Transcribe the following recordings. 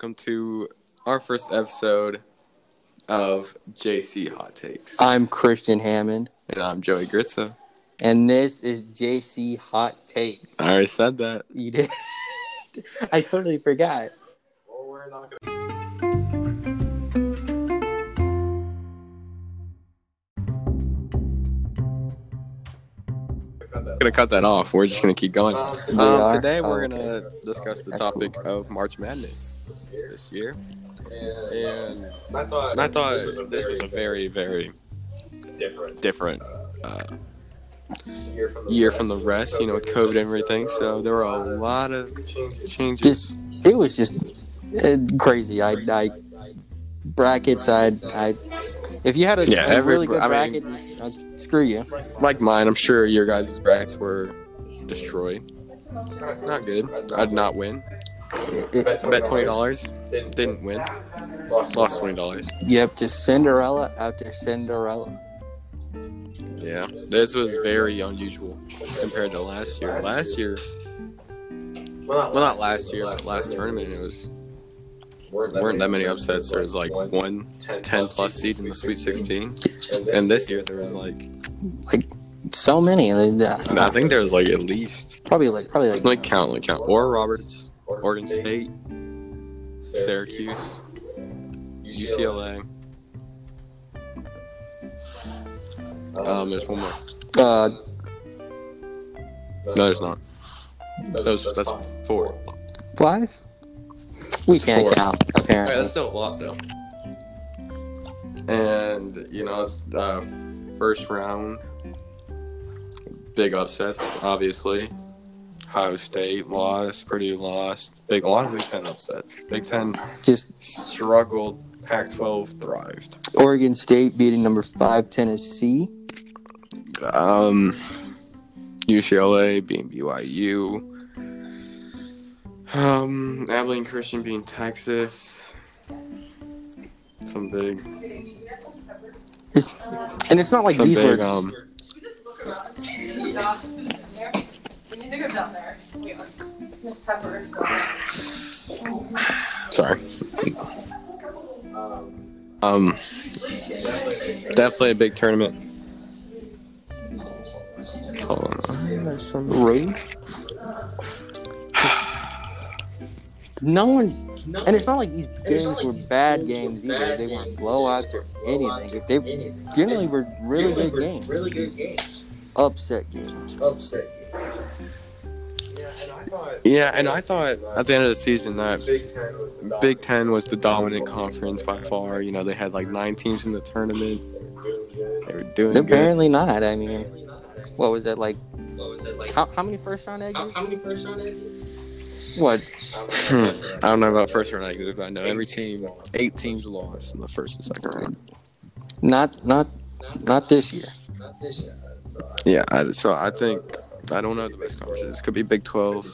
welcome to our first episode of JC Hot Takes. I'm Christian Hammond, and I'm Joey Gritza. and this is JC Hot Takes. I already said that. You did? I totally forgot. gonna cut that off. We're just gonna keep going. Um, today we're Oh, gonna discuss the topic of March Madness this year, and I thought, I thought this was a very, very different different uh, year from the, year from the rest. You know, with COVID and everything, so there were a lot of changes. Just it was just uh, crazy. I, I brackets. I, I. If you had a, Yeah, a every- really good I bracket, mean- screw you. like mine, I'm sure your guys' brackets were destroyed. Not good. I'd not win. It- Bet twenty dollars, didn't win. Lost twenty dollars. yep, just Cinderella after Cinderella. Yeah, this was very unusual compared to last year. Last year, well, not last year, but last tournament, it was weren't that many upsets. There was like one 10 plus seed in the Sweet 16, and this year there was like Like So many. uh, I think there was like at least Probably like probably like like count, like count. Oral Roberts, Oregon State, Syracuse, UCLA. Um, there's one more. uh, No, there's not. Those that's four. five. We can't four. count apparently. that's still a lot though. And you know, it's, uh, first round, big upsets, obviously. Ohio State lost, Purdue lost. Big, a lot of Big Ten upsets. Big Ten Just struggled. Pac-12 thrived. Oregon State beating number five Tennessee. Um, UCLA being BYU. Um, Abilene Christian being Texas. Some big, And it's not like some these big. were Um, We just look around. Yeah, who's in there? We need to go down there. We are Miss Pepper. So. sorry. Um, definitely a big tournament. Hold on. There's some rude. No one, and it's not like these games were bad games either. They weren't blowouts or anything. They generally were really good games. Really good games. Upset games. Upset games. Yeah, and I thought Yeah, and I thought at the end of the season that Big Ten was the Big Ten was the dominant conference by far. You know, they had like nine teams in the tournament. They were doing good. Apparently not. I mean, what was that like? What was it like? How, how many first round exits? How, how many first round exits? What? Hmm. I don't know about first round exits, but I know every team, eight teams lost in the first and second round. Not not not this year. Not this year. Yeah, I, so I think I don't know the best conferences. Could be Big Twelve.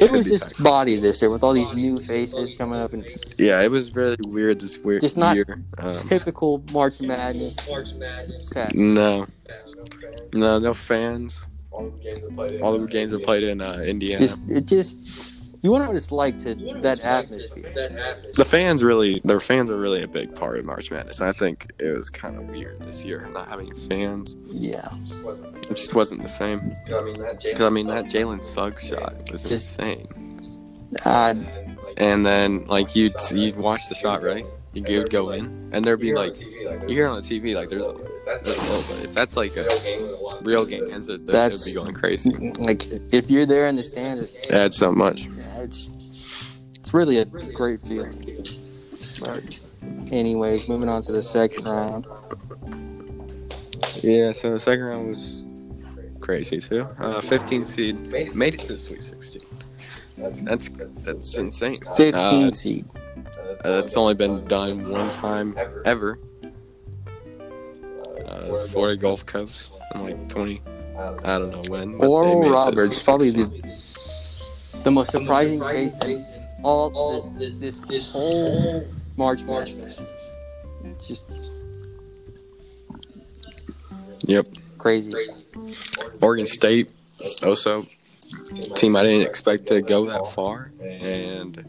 It was just body this year with all these new faces coming up and Yeah, it was really weird this weird Just not- year. Um, typical March Madness. March Madness. No, no fans. no, fans. All the games are. All the games were played in uh, Indiana. Just it just you wonder what it's like to that atmosphere. That atmosphere. the fans really, their fans are really a big part of March Madness. I think it was kind of weird this year not having fans. Yeah. Just wasn't the It just wasn't the same. I mean that. Because I mean that Jalen Suggs shot was Just- insane. Uh, And then like you'd you'd watch the shot right, you would go in, and there'd be like you hear on the TV like there's a, there's a little bit. If that's like a real game ends, it, it would That's- be going crazy. like if you're there in the stands, Add so much. yeah, it's it's really a great feeling. But anyways, moving on to the second round. Yeah. So the second round was crazy too. Uh, 15 seed made it to the Sweet 16. That's that's insane. 15 Uh, seed. Uh, that's only been done one time ever. Uh, Florida Gulf Coast in like 20. I don't know when. but Oral made it to Roberts, probably the the most surprising case in all the, this this whole March Madness. It's just Yep. crazy. Oregon State, also team I didn't expect to go that far, and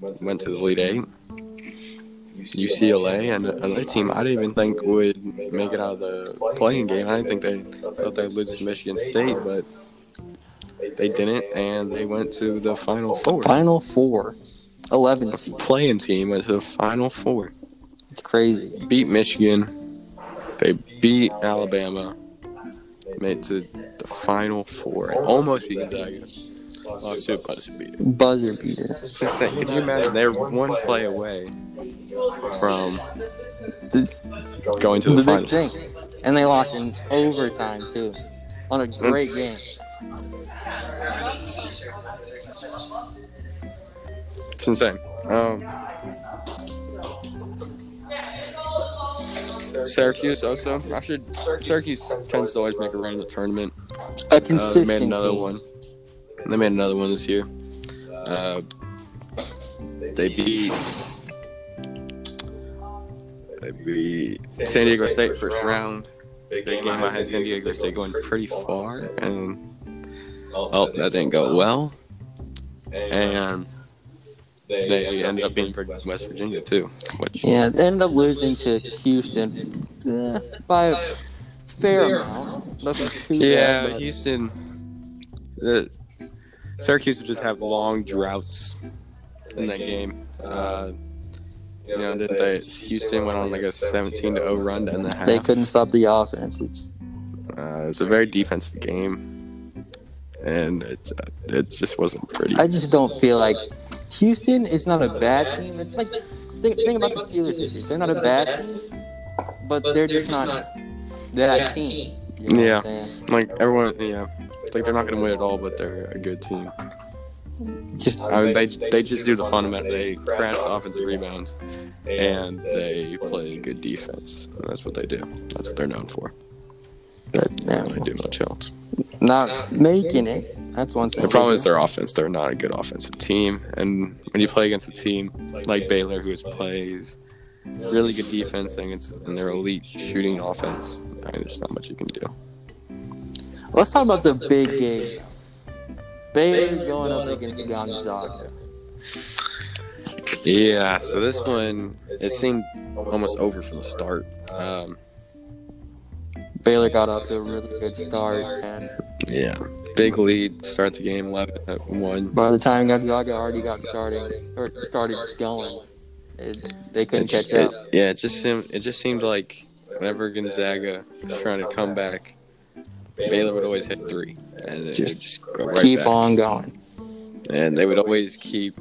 went to the Elite Eight. UCLA and another team I didn't even think would make it out of the playing game. I didn't think they thought they'd lose to Michigan State, but they didn't, and they went to the Final Four. Final four. 11 seed. playing team went to the Final Four. It's crazy. Beat Michigan. They beat Alabama. Made it to the Final Four. And almost beat Gonzaga. Lost to a buzzer beater. Buzzer beater. It's insane. Could you imagine they're one play away from The, going to the, the big finals? thing. And they lost in overtime, too. On a great It's- game. It's insane. Um, Syracuse also. I should. Syracuse tends to always make a run in the tournament. A Uh, they consistency. made another one. They made another one this year. Uh, they beat. They beat San Diego State first round. Big game had San Diego State going pretty far, and oh, that didn't go well. And they ended up being West Virginia too, which Yeah, they ended up losing to Houston eh, by a fair amount. Yeah, bad, Houston. The Syracuse would just have long droughts in that game. Uh, you know, did they? Houston went on like a 17 to 0 run down the half. they couldn't stop the offense. It's, Uh, it's a very defensive game, and it uh, it just wasn't pretty. I just don't feel like Houston is not a bad team. It's like think, think about the Steelers this year. They're not a bad team, but they're just not that team. You know Yeah. what I'm saying? Like everyone, yeah, like they're not going to win at all, but they're a good team. Just I mean, they they just do the fundamental. They crash the offensive rebounds, and they play good defense. And that's what they do. That's what they're known for. but, They don't do much else. not making it. That's one thing. The problem is their offense. They're not a good offensive team, and when you play against a team like Baylor, who plays really good defense and it's and their elite shooting offense, I mean, there's not much you can do. Let's talk about the big game. Baylor going up against Gonzaga. Yeah. So this one, it seemed almost over from the start. Um, Baylor got out to a really good start, and yeah, big lead. Start the game 11 at one. by the time Gonzaga already got starting or started going, it, they couldn't It- catch it- up. yeah, it just seemed it just seemed like whenever Gonzaga was trying to come back, Baylor would always hit three, and Just just right Keep back. on going. and they would always keep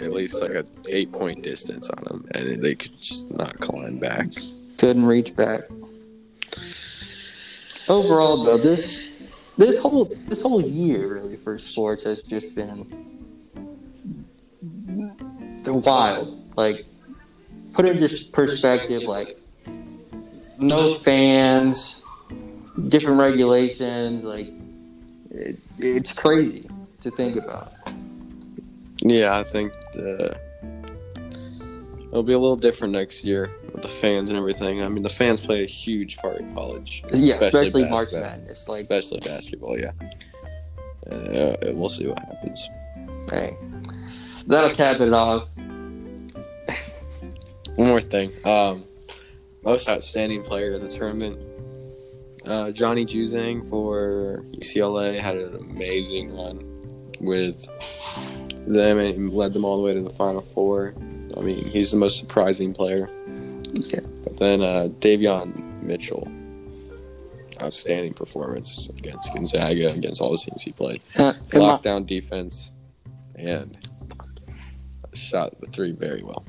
at least like a eight point distance on them, and they could just not climb back. Couldn't reach back. Overall, though, this this whole this whole year really for sports has just been wild. Like, put it in just perspective. Like, no fans, different regulations. Like, it, it's crazy to think about. Yeah, I think the, it'll be a little different next year with the fans and everything. I mean, the fans play a huge part in college, Yeah, especially, basketball. March Madness. Like, especially basketball. Yeah, uh, we'll see what happens. hey, that'll cap it off. One more thing. Um, most outstanding player in the tournament. Uh, Johnny Juzang for UCLA had an amazing run with them and led them all the way to the Final Four. I mean, he's the most surprising player. Yeah. But then uh, Davion Mitchell, outstanding performance against Gonzaga, against all the teams he played. Uh, in my- Lockdown defense and shot the three very well.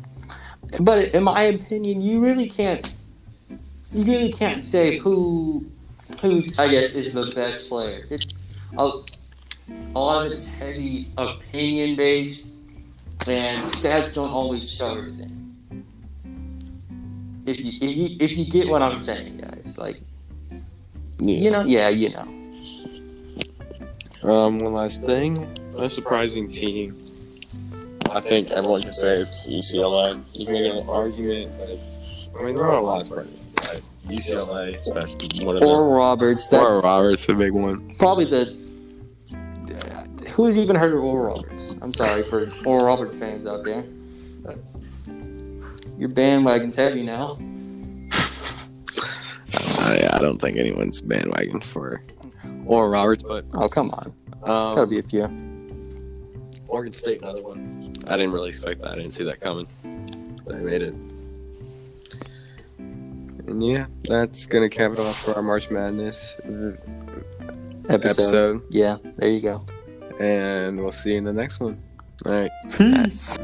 But in my opinion, you really can't. You really can't say who, who I guess is the best player. It, a, a lot of it's heavy opinion based, and stats don't always show everything. If you if you if you get what I'm saying, guys, like you know, yeah, you know. Um, one last thing. A surprising team. I think everyone can say it's UCLA. You can make an argument. But I mean, there are a lot of surprises. UCLA, especially one of them. Oral Roberts. Oral Roberts, a big one. probably the. Who's even heard of Oral Roberts? I'm sorry for Oral Roberts fans out there. Your bandwagon's heavy now. Yeah, I don't think anyone's bandwagon for Oral Roberts, but Oh, come on. um, Gotta be a few. Oregon State, another one. I didn't really expect that. I didn't see that coming. But I made it. And yeah, that's gonna cap it off for our March Madness Episode. episode. Yeah, there you go. And we'll see you in the next one. All right. Peace.